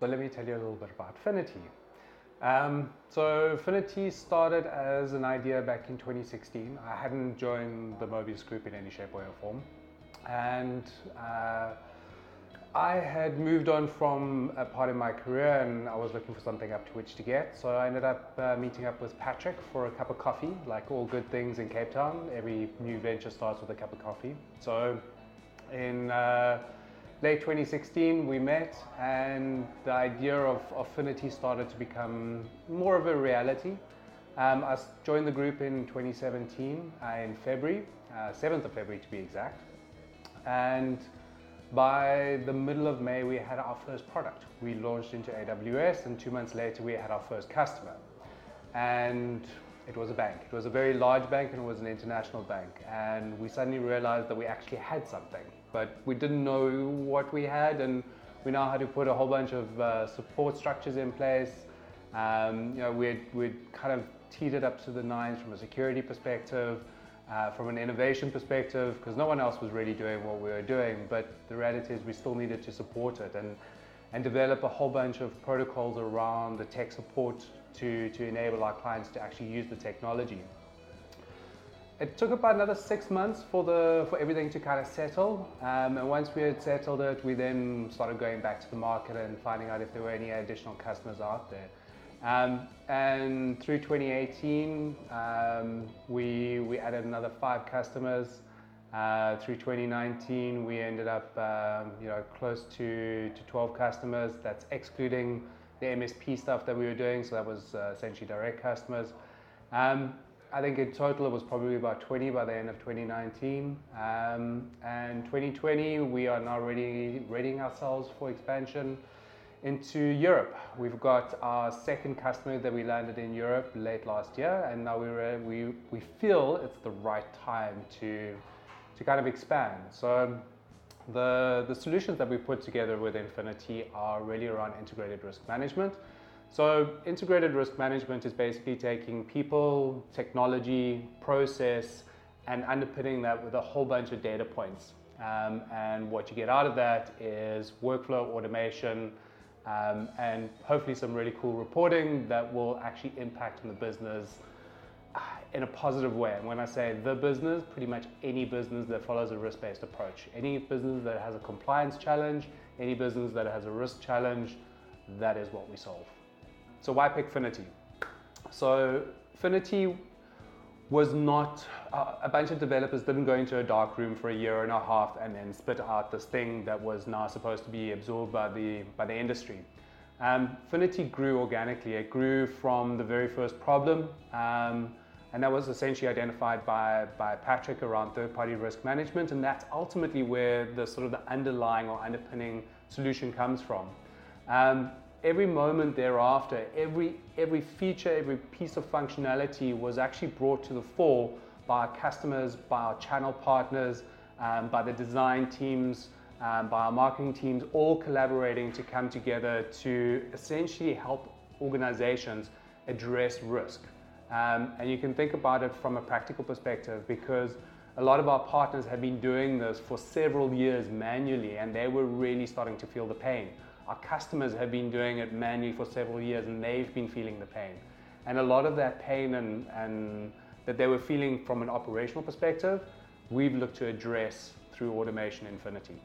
but let me tell you a little bit about Phinity. Um, so Phinity started as an idea back in 2016. I hadn't joined the Mobius Group in any shape, way, or form, and uh, I had moved on from a part of my career and I was looking for something up to which to get. So I ended up uh, meeting up with Patrick for a cup of coffee. Like all good things in Cape Town, every new venture starts with a cup of coffee. So in uh, late 2016, we met and the idea of Affinity started to become more of a reality. Um, I joined the group in 2017 uh, in February, 7th uh, of February to be exact. And by the middle of May, we had our first product. We launched into AWS, and two months later, we had our first customer. And it was a bank. It was a very large bank, and it was an international bank. And we suddenly realized that we actually had something, but we didn't know what we had, and we now had to put a whole bunch of uh, support structures in place. Um, you know, we'd, we'd kind of teed it up to the nines from a security perspective uh, from an innovation perspective because no one else was really doing what we were doing. But the reality is we still needed to support it and, and develop a whole bunch of protocols around the tech support to, to enable our clients to actually use the technology. It took about another six months for, the, for everything to kind of settle. Um, and once we had settled it, we then started going back to the market and finding out if there were any additional customers out there. Um, and through 2018, um, we, we added another five customers. Uh, through 2019, we ended up um, you know, close to, to 12 customers. That's excluding the MSP stuff that we were doing, so that was uh, essentially direct customers. Um, I think in total it was probably about 20 by the end of 2019. Um, and 2020, we are now ready, readying ourselves for expansion into Europe. We've got our second customer that we landed in Europe late last year, and now we we we feel it's the right time to to kind of expand. So the the solutions that we put together with Infinity are really around integrated risk management. So integrated risk management is basically taking people, technology, process, and underpinning that with a whole bunch of data points. Um, and what you get out of that is workflow automation um, and hopefully some really cool reporting that will actually impact on the business in a positive way. And when I say the business, pretty much any business that follows a risk based approach, any business that has a compliance challenge, any business that has a risk challenge, that is what we solve. So, why pick Phinity? So, Phinity was not uh, a bunch of developers didn't go into a dark room for a year and a half and then spit out this thing that was now supposed to be absorbed by the by the industry. Um, Phinity grew organically. It grew from the very first problem, um, and that was essentially identified by, by Patrick around third-party risk management, and that's ultimately where the sort of the underlying or underpinning solution comes from. Um, every moment thereafter, every, every feature, every piece of functionality was actually brought to the fore by our customers, by our channel partners, um, by the design teams, um, by our marketing teams, all collaborating to come together to essentially help organizations address risk. Um, and you can think about it from a practical perspective because a lot of our partners have been doing this for several years manually and they were really starting to feel the pain. Our customers have been doing it manually for several years and they've been feeling the pain. And a lot of that pain and, and that they were feeling from an operational perspective, we've looked to address through Automation Infinity.